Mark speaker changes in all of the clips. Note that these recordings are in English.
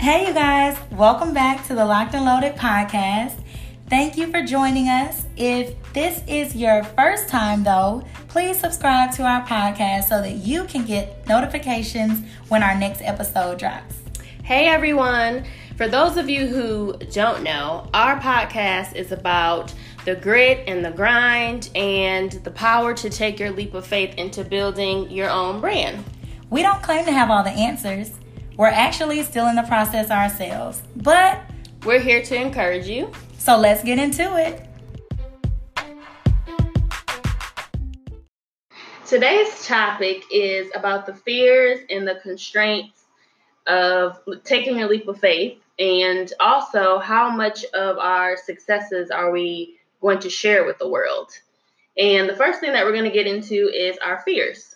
Speaker 1: Hey, you guys, welcome back to the Locked and Loaded podcast. Thank you for joining us. If this is your first time, though, please subscribe to our podcast so that you can get notifications when our next episode drops.
Speaker 2: Hey everyone! For those of you who don't know, our podcast is about the grit and the grind and the power to take your leap of faith into building your own brand.
Speaker 1: We don't claim to have all the answers. We're actually still in the process ourselves, but
Speaker 2: we're here to encourage you.
Speaker 1: So let's get into it.
Speaker 2: Today's topic is about the fears and the constraints of taking a leap of faith, and also how much of our successes are we going to share with the world. And the first thing that we're going to get into is our fears.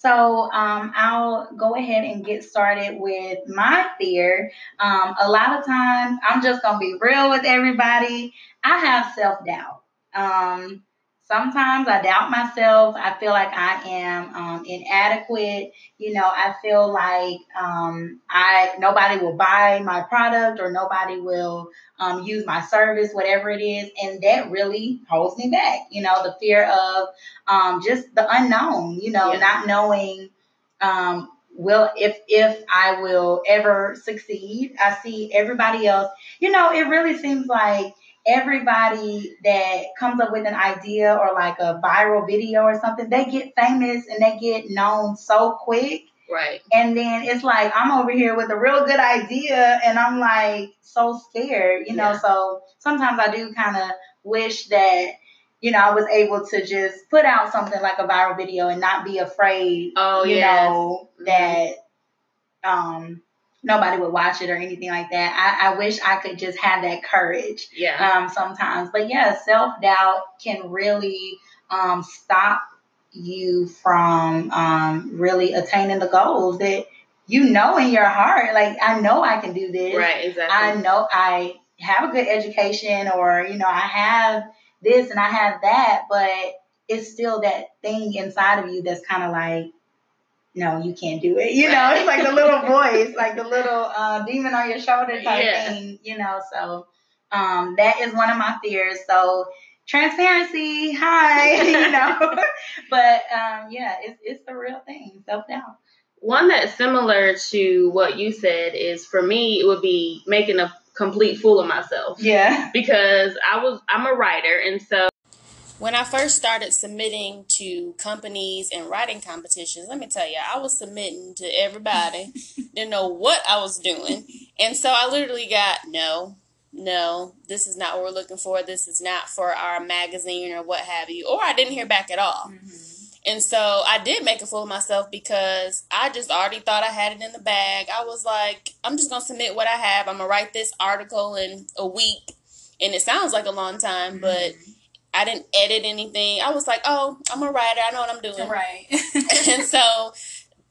Speaker 1: So um, I'll go ahead and get started with my fear. Um, a lot of times, I'm just gonna be real with everybody. I have self doubt. Um, sometimes I doubt myself. I feel like I am um, inadequate. You know, I feel like um, I nobody will buy my product or nobody will um, use my service, whatever it is, and that really holds me back. You know, the fear of um, just the unknown. You know, yeah. not knowing um, will if if I will ever succeed. I see everybody else. You know, it really seems like everybody that comes up with an idea or like a viral video or something, they get famous and they get known so quick.
Speaker 2: Right.
Speaker 1: And then it's like I'm over here with a real good idea and I'm like so scared, you know. Yeah. So sometimes I do kind of wish that you know I was able to just put out something like a viral video and not be afraid.
Speaker 2: Oh,
Speaker 1: you
Speaker 2: yes.
Speaker 1: know that um nobody would watch it or anything like that. I, I wish I could just have that courage.
Speaker 2: Yeah.
Speaker 1: Um, sometimes, but yeah, self doubt can really um, stop you from um, really attaining the goals that you know in your heart. Like I know I can do this.
Speaker 2: Right. Exactly.
Speaker 1: I know I have a good education, or you know, I have this and I have that, but it's still that thing inside of you that's kind of like no, you can't do it. You know, it's like the little voice, like the little uh, demon on your shoulder type yeah. thing, you know. So um, that is one of my fears. So transparency, hi, you know. but um, yeah, it's, it's the real thing, self doubt.
Speaker 2: One that's similar to what you said is for me, it would be making a complete fool of myself.
Speaker 1: Yeah.
Speaker 2: Because I was, I'm a writer, and so when I first started submitting to companies and writing competitions, let me tell you, I was submitting to everybody, didn't know what I was doing. And so I literally got no, no, this is not what we're looking for. This is not for our magazine or what have you. Or I didn't hear back at all. Mm-hmm. And so I did make a fool of myself because I just already thought I had it in the bag. I was like, I'm just going to submit what I have. I'm going to write this article in a week. And it sounds like a long time, mm-hmm. I didn't edit anything. I was like, oh, I'm a writer. I know what I'm doing.
Speaker 1: Right.
Speaker 2: and so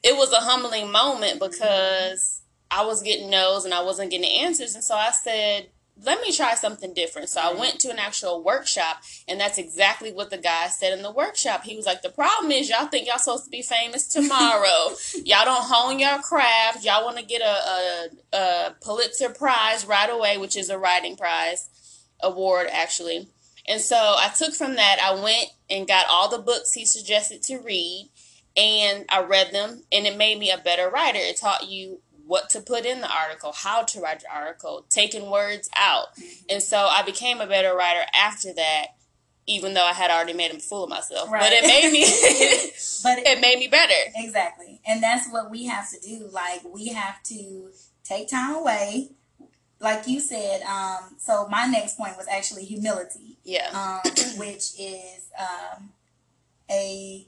Speaker 2: it was a humbling moment because I was getting no's and I wasn't getting answers. And so I said, let me try something different. So I mm-hmm. went to an actual workshop, and that's exactly what the guy said in the workshop. He was like, The problem is, y'all think y'all supposed to be famous tomorrow. y'all don't hone your craft. Y'all want to get a, a, a Pulitzer Prize right away, which is a writing prize award, actually. And so I took from that, I went and got all the books he suggested to read, and I read them, and it made me a better writer. It taught you what to put in the article, how to write the article, taking words out. Mm-hmm. And so I became a better writer after that, even though I had already made a fool of myself. Right. But it made me but it, it made me better.
Speaker 1: Exactly. And that's what we have to do. Like we have to take time away like you said, um, so my next point was actually humility.
Speaker 2: Yeah.
Speaker 1: Um, which is um, a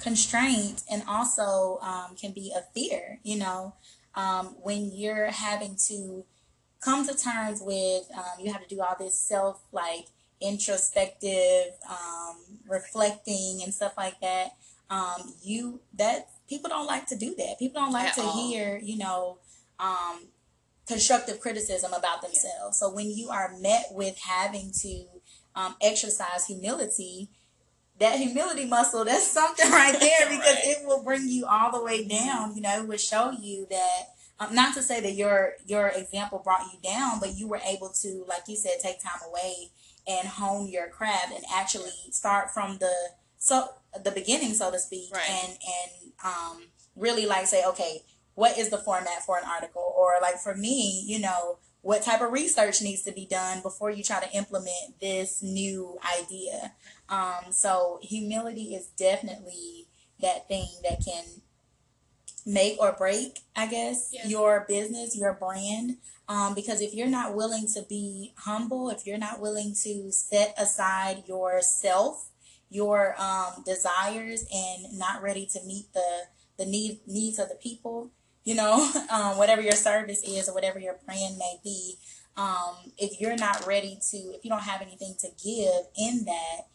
Speaker 1: constraint and also um, can be a fear, you know, um, when you're having to come to terms with, um, you have to do all this self, like, introspective, um, reflecting and stuff like that. Um, you, that, people don't like to do that. People don't like At to all. hear, you know, um, constructive criticism about themselves. So when you are met with having to um, exercise humility, that humility muscle, that's something right there because right. it will bring you all the way down. You know, it will show you that um, not to say that your your example brought you down, but you were able to, like you said, take time away and hone your craft and actually start from the so the beginning, so to speak,
Speaker 2: Right.
Speaker 1: and and um, really like say, okay, what is the format for an article, or like for me, you know, what type of research needs to be done before you try to implement this new idea. Um, so humility is definitely that thing that can make or break, I guess,
Speaker 2: Yeah.
Speaker 1: your business, your brand. Um, because if you're not willing to be humble, if you're not willing to set aside yourself, your um, desires, and not ready to meet the the need needs of the people, you know, um, whatever your service is or whatever your brand may be, um, if you're not ready to, if you don't have anything to give in that,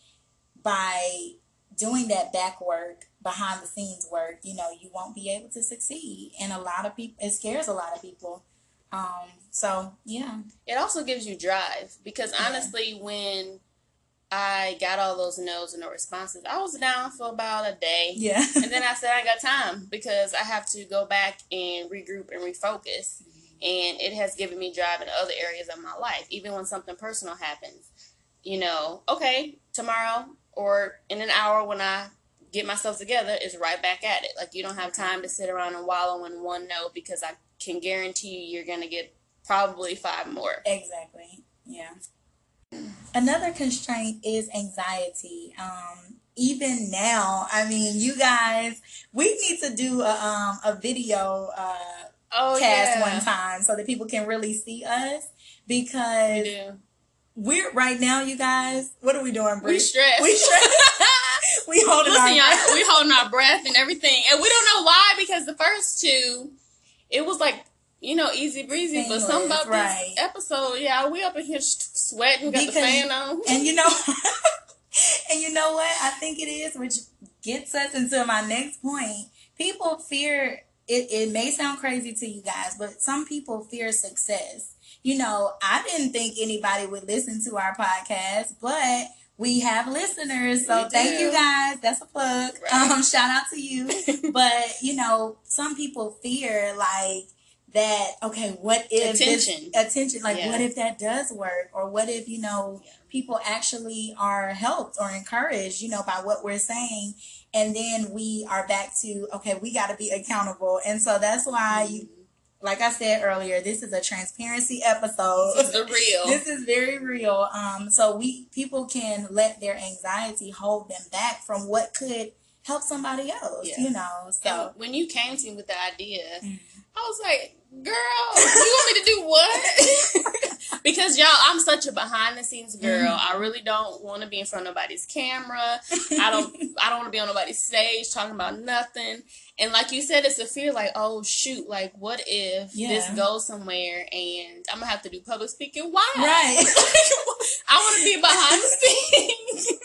Speaker 1: by doing that back work, behind the scenes work, you know, you won't be able to succeed. And a lot of people, it scares a lot of people. Um, so yeah,
Speaker 2: It also gives you drive because
Speaker 1: Yeah.
Speaker 2: honestly, when I got all those no's and no responses, I was down for about a day.
Speaker 1: yeah,
Speaker 2: and then I said I ain't got time because I have to go back and regroup and refocus. And it has given me drive in other areas of my life, even when something personal happens. You know, okay, tomorrow or in an hour when I get myself together, is right back at it. Like you don't have time to sit around and wallow in one no because I can guarantee you you're gonna get probably five more.
Speaker 1: exactly. Yeah. Another constraint is anxiety. Um, even now, I mean, you guys, we need to do a um a video uh
Speaker 2: Oh
Speaker 1: cast
Speaker 2: yeah,
Speaker 1: one time so that people can really see us because
Speaker 2: do.
Speaker 1: we're right now, you guys. What are we doing, Brie?
Speaker 2: We stress.
Speaker 1: We stress. we holding
Speaker 2: Listen,
Speaker 1: our breath.
Speaker 2: we holding our breath and everything, and we don't know why because the first two, it was like you know easy breezy, but something about
Speaker 1: right.
Speaker 2: this episode, yeah, we up in here sweating, got the fan on.
Speaker 1: And you know, and you know what I think it is, which gets us into my next point. People fear it. It may sound crazy to you guys, but some people fear success. You know, I didn't think anybody would listen to our podcast, but we have listeners, so thank you guys. That's a plug.
Speaker 2: Right.
Speaker 1: Um, shout out to you. but you know, some people fear like that. Okay, what if this-
Speaker 2: Attention.
Speaker 1: attention? Like,
Speaker 2: Yeah.
Speaker 1: what if that does work, or what if you know
Speaker 2: Yeah.
Speaker 1: people actually are helped or encouraged, you know, by what we're saying, and then we are back to okay, we got to be accountable, and so that's why you, like I said earlier, this is a transparency episode.
Speaker 2: This is real.
Speaker 1: This is very real. Um, so we people can let their anxiety hold them back from what could help somebody else.
Speaker 2: Yeah.
Speaker 1: You know, so
Speaker 2: And when you came to me with the idea,
Speaker 1: Mhm.
Speaker 2: I was like, "Girl, you want me to do what?" because y'all, I'm such a behind the scenes girl.
Speaker 1: Mhm.
Speaker 2: I really don't want to be in front of nobody's camera. I don't. I don't want to be on nobody's stage talking about nothing. And like you said, it's a fear. Like, oh shoot, like what if
Speaker 1: Yeah.
Speaker 2: this goes somewhere and I'm gonna have to do public speaking? Why?
Speaker 1: Right.
Speaker 2: I want to be behind the scenes.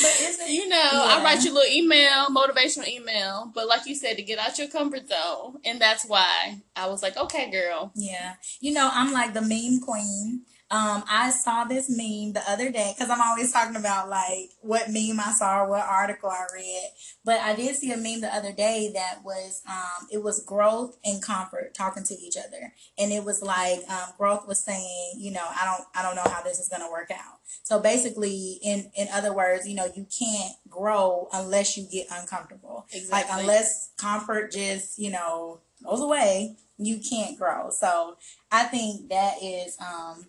Speaker 1: But isn't
Speaker 2: You know,
Speaker 1: Yeah.
Speaker 2: I write you a little email, motivational email, but like you said, to get out your comfort zone. And that's why I was like, okay, girl.
Speaker 1: Yeah. You know, I'm like the meme queen. Um, I saw this meme the other day because I'm always talking about like what meme I saw or what article I read. But I did see a meme the other day that was um, it was growth and comfort talking to each other, and it was like um, growth was saying, you know, I don't I don't know how this is gonna work out. So basically, in in other words, you know, you can't grow unless you get uncomfortable.
Speaker 2: Exactly.
Speaker 1: Like unless comfort just you know goes away, you can't grow. So I think that is um,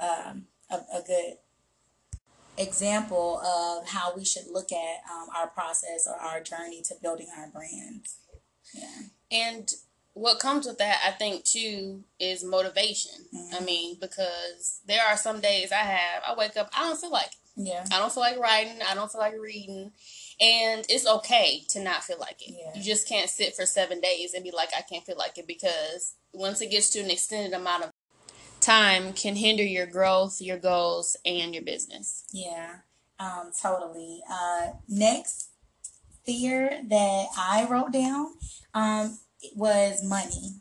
Speaker 1: um, a, a good example of how we should look at um, our process or our journey to building our brands. Yeah.
Speaker 2: And what comes with that, I think, too, is motivation.
Speaker 1: Mhm.
Speaker 2: I mean, because there are some days I have, I wake up, I don't feel like it.
Speaker 1: Yeah.
Speaker 2: I don't feel like writing. I don't feel like reading. And it's okay to not feel like it.
Speaker 1: Yeah.
Speaker 2: You just can't sit for seven days and be like, I can't feel like it because once it gets to an extended amount of time can hinder your growth, your goals, and your business.
Speaker 1: Yeah. Um, totally. Uh, next fear that I wrote down um, was money.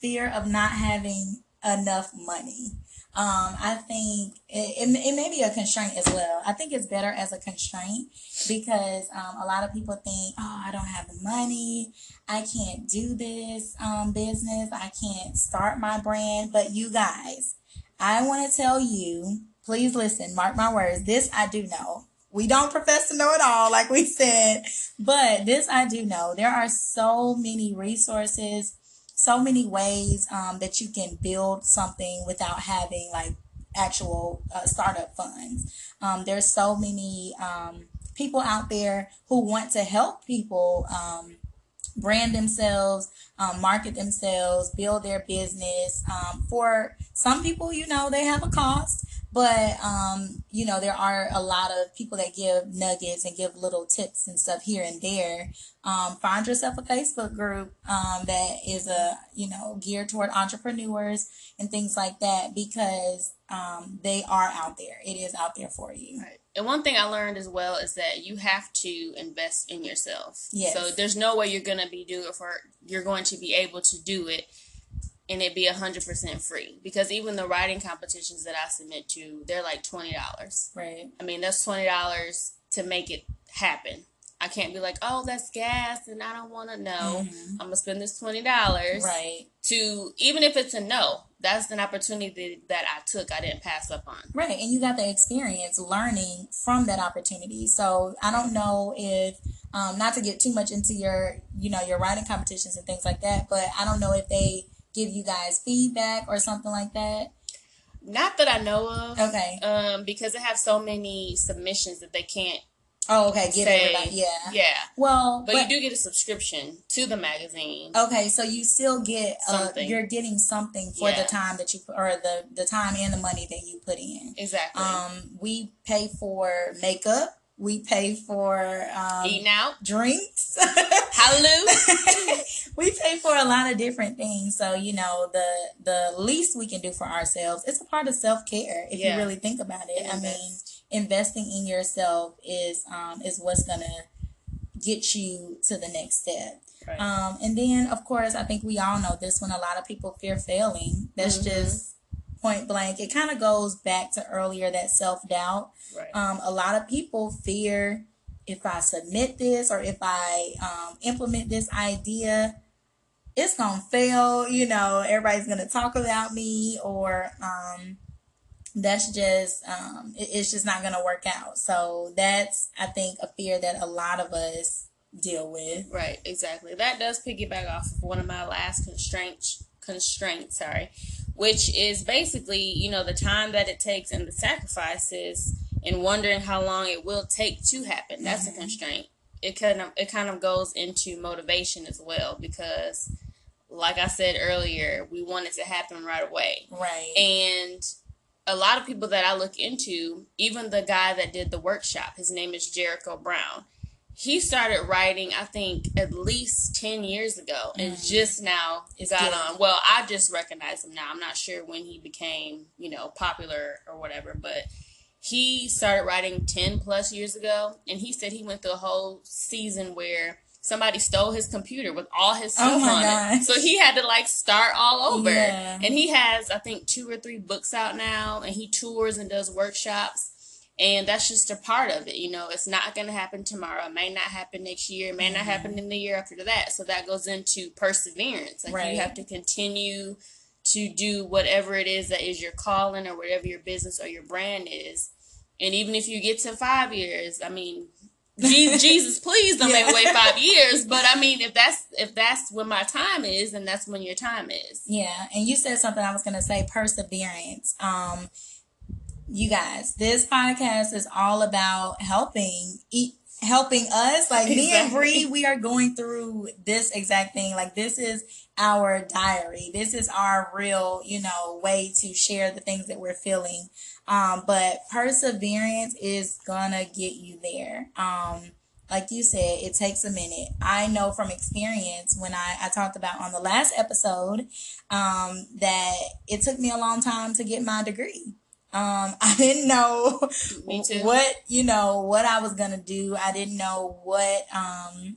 Speaker 1: Fear of not having enough money. Um, I think it, it, it may be a constraint as well. I think it's better as a constraint because um, a lot of people think, oh, I don't have the money. I can't do this um, business. I can't start my brand. But you guys, I want to tell you, please listen, mark my words. This I do know. We don't profess to know it all, like we said, but this I do know. There are so many resources so many ways um, that you can build something without having like actual uh, startup funds. Um, there's so many um, people out there who want to help people um, brand themselves, um, market themselves, build their business. Um, for some people, you know, they have a cost. But um, you know, there are a lot of people that give nuggets and give little tips and stuff here and there. Um, find yourself a Facebook group um, that is a you know geared toward entrepreneurs and things like that because um, they are out there. It is out there for you.
Speaker 2: Right. And one thing I learned as well is that you have to invest in yourself.
Speaker 1: Yes.
Speaker 2: So there's no way you're gonna be doing it for you're going to be able to do it and it be a 100% free because even the writing competitions that I submit to, they're like $20.
Speaker 1: Right.
Speaker 2: I mean, that's $20 to make it happen. I can't be like, oh, that's gas and I don't want to know. Mm-hmm. I'm going to spend this $20.
Speaker 1: Right.
Speaker 2: To, even if it's a no, that's an opportunity that I took. I didn't pass up on.
Speaker 1: Right. And you got the experience learning from that opportunity. So I don't know if, um, not to get too much into your, you know, your writing competitions and things like that, but I don't know if they, give you guys feedback or something like that?
Speaker 2: Not that I know of.
Speaker 1: Okay.
Speaker 2: Um, because they have so many submissions that they can't.
Speaker 1: Oh, okay. Get say, everybody. Yeah.
Speaker 2: Yeah.
Speaker 1: Well,
Speaker 2: but, but, you do get a subscription to the magazine.
Speaker 1: Okay, so you still get uh, you're getting something for yeah. the time that you or the the time and the money that you put in.
Speaker 2: Exactly.
Speaker 1: Um, we pay for makeup we pay for um,
Speaker 2: eating out,
Speaker 1: drinks.
Speaker 2: Hallelujah.
Speaker 1: we pay for a lot of different things. So you know, the the least we can do for ourselves, it's a part of self care. If yeah. you really think about it, I mean, investing in yourself is um, is what's gonna get you to the next step. Right. Um, and then, of course, I think we all know this one. A lot of people fear failing. That's mm-hmm. just point blank. It kind of goes back to earlier that self doubt.
Speaker 2: Right.
Speaker 1: Um, a lot of people fear if I submit this or if I um, implement this idea, it's gonna fail. You know, everybody's gonna talk about me, or um, that's just um, it, it's just not gonna work out. So that's I think a fear that a lot of us deal with.
Speaker 2: Right. Exactly. That does piggyback off of one of my last constraints. Constraints. Sorry which is basically, you know, the time that it takes and the sacrifices and wondering how long it will take to happen. That's mm-hmm. a constraint. It kind of it kind of goes into motivation as well because like I said earlier, we want it to happen right away.
Speaker 1: Right.
Speaker 2: And a lot of people that I look into, even the guy that did the workshop, his name is Jericho Brown he started writing, I think, at least 10 years ago and mm-hmm. just now it's got on. Well, I just recognize him now. I'm not sure when he became, you know, popular or whatever, but he started writing 10 plus years ago and he said he went through a whole season where somebody stole his computer with all his stuff oh on gosh. it. So he had to like start all over. Yeah. And he has, I think, two or three books out now and he tours and does workshops and that's just a part of it. You know, it's not going to happen tomorrow. It may not happen next year. It may mm-hmm. not happen in the year after that. So that goes into perseverance. Like right. you have to continue to do whatever it is that is your calling or whatever your business or your brand is. And even if you get to five years, I mean, Jesus, please don't yeah. make me wait five years. But I mean, if that's if that's when my time is, then that's when your time is.
Speaker 1: Yeah, and you said something I was going to say: perseverance. Um, you guys, this podcast is all about helping eat helping us. Like exactly. me and Bree, we are going through this exact thing. Like this is our diary. This is our real, you know, way to share the things that we're feeling. Um, but perseverance is gonna get you there. Um, like you said, it takes a minute. I know from experience when I, I talked about on the last episode um, that it took me a long time to get my degree. Um, I didn't know what, you know, what I was going to do. I didn't know what, um,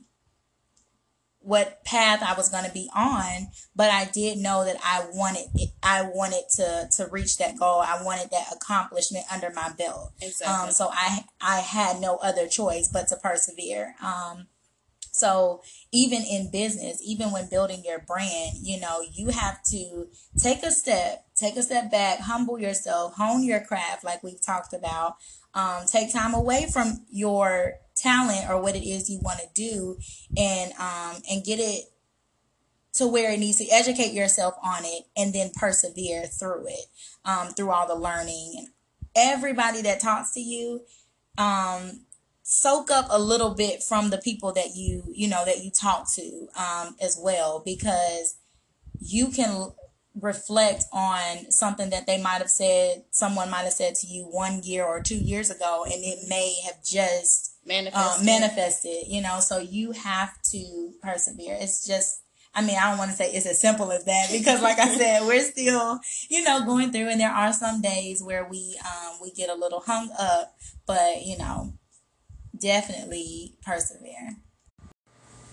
Speaker 1: what path I was going to be on, but I did know that I wanted it, I wanted to to reach that goal. I wanted that accomplishment under my belt.
Speaker 2: Exactly.
Speaker 1: Um, so I I had no other choice but to persevere. Um, so even in business, even when building your brand, you know, you have to take a step, take a step back, humble yourself, hone your craft, like we've talked about. Um, take time away from your talent or what it is you want to do, and um, and get it to where it needs to educate yourself on it, and then persevere through it, um, through all the learning and everybody that talks to you. Um, soak up a little bit from the people that you you know that you talk to um, as well because you can reflect on something that they might have said someone might have said to you one year or two years ago and it may have just
Speaker 2: Manifested.
Speaker 1: uh, manifested you know so you have to persevere it's just I mean, I don't want to say it's as simple as that because, like I said, we're still, you know, going through, and there are some days where we um, we get a little hung up, but you know, definitely persevere.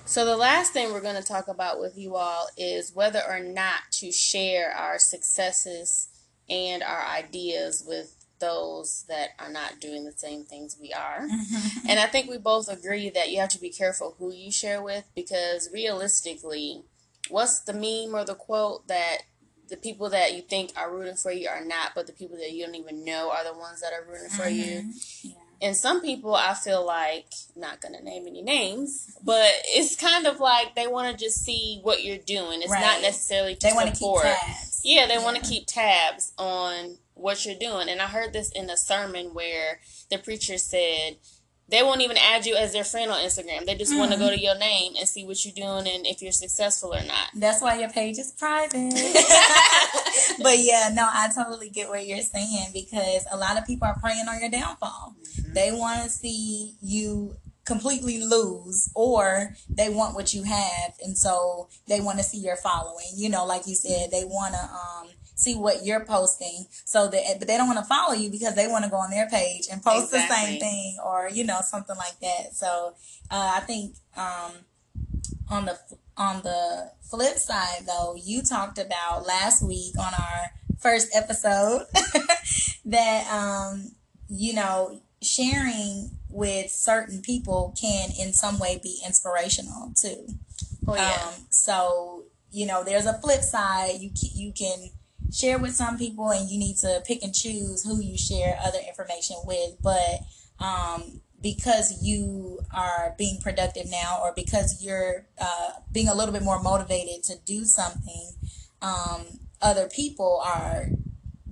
Speaker 2: So, the last thing we're going to talk about with you all is whether or not to share our successes and our ideas with those that are not doing the same things we are. Mm-hmm. and I think we both agree that you have to be careful who you share with because realistically, what's the meme or the quote that the people that you think are rooting for you are not, but the people that you don't even know are the ones that are rooting for you? Mm-hmm.
Speaker 1: Yeah.
Speaker 2: And some people, I feel like, not gonna name any names, but it's kind of like they want to just see what you're doing. It's not necessarily to
Speaker 1: They to keep
Speaker 2: support.
Speaker 1: tabs.
Speaker 2: Yeah, they want to keep tabs on what you're doing. And I heard this in a sermon where the preacher said they won't even add you as their friend on Instagram. They just want to
Speaker 1: Mm-hmm.
Speaker 2: go to your name and see what you're doing and if you're successful or not.
Speaker 1: That's why your page is private. but yeah, no, I totally get what you're saying because a lot of people are preying on your downfall. They want to see you completely lose or they want what you have and so they want to see your following. You know, like you said, they want to um see what you're posting so that but they don't want to follow you because they want to go on their page and post the same thing or you know something like that. So uh, I think um on the on the flip side though you talked about last week on our first episode that um you know sharing with certain people can in some way be inspirational too
Speaker 2: Oh yeah.
Speaker 1: um so you know there's a flip side you you can share with some people and you need to pick and choose who you share other information with. But um because you are being productive now or because you're uh, being a little bit more motivated to do something um, other people are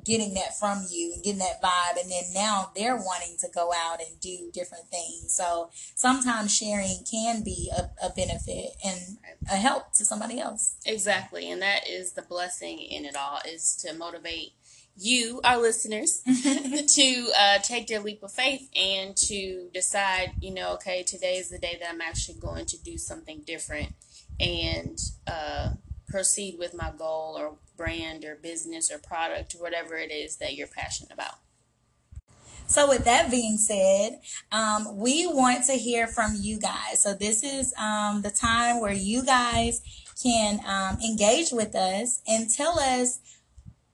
Speaker 1: getting that from you and getting that vibe and then now they're wanting to go out and do different things. So sometimes sharing can be a, a benefit and a help to somebody else.
Speaker 2: Exactly, and that is the blessing in it all is to motivate you, our listeners, to uh, take your leap of faith and to decide, you know, okay, today is the day that I'm actually going to do something different and uh, proceed with my goal or brand or business or product whatever it is that you're passionate about.
Speaker 1: So, with that being said, um, we want to hear from you guys. So, this is um, the time where you guys can um, engage with us and tell us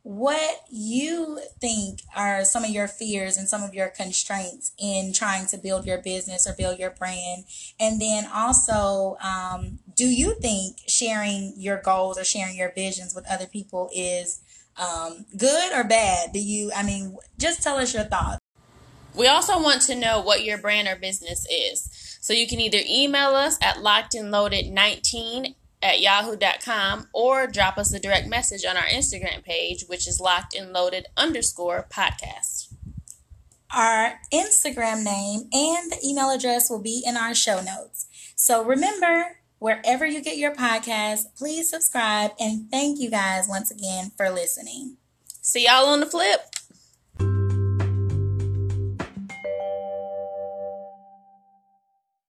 Speaker 1: what you think are some of your fears and some of your constraints in trying to build your business or build your brand. And then also, um, do you think sharing your goals or sharing your visions with other people is um, good or bad? Do you, I mean, just tell us your thoughts.
Speaker 2: We also want to know what your brand or business is. So you can either email us at lockedandloaded19 at yahoo.com or drop us a direct message on our Instagram page, which is locked and loaded underscore podcast.
Speaker 1: Our Instagram name and the email address will be in our show notes. So remember, wherever you get your podcast, please subscribe and thank you guys once again for listening.
Speaker 2: See y'all on the flip.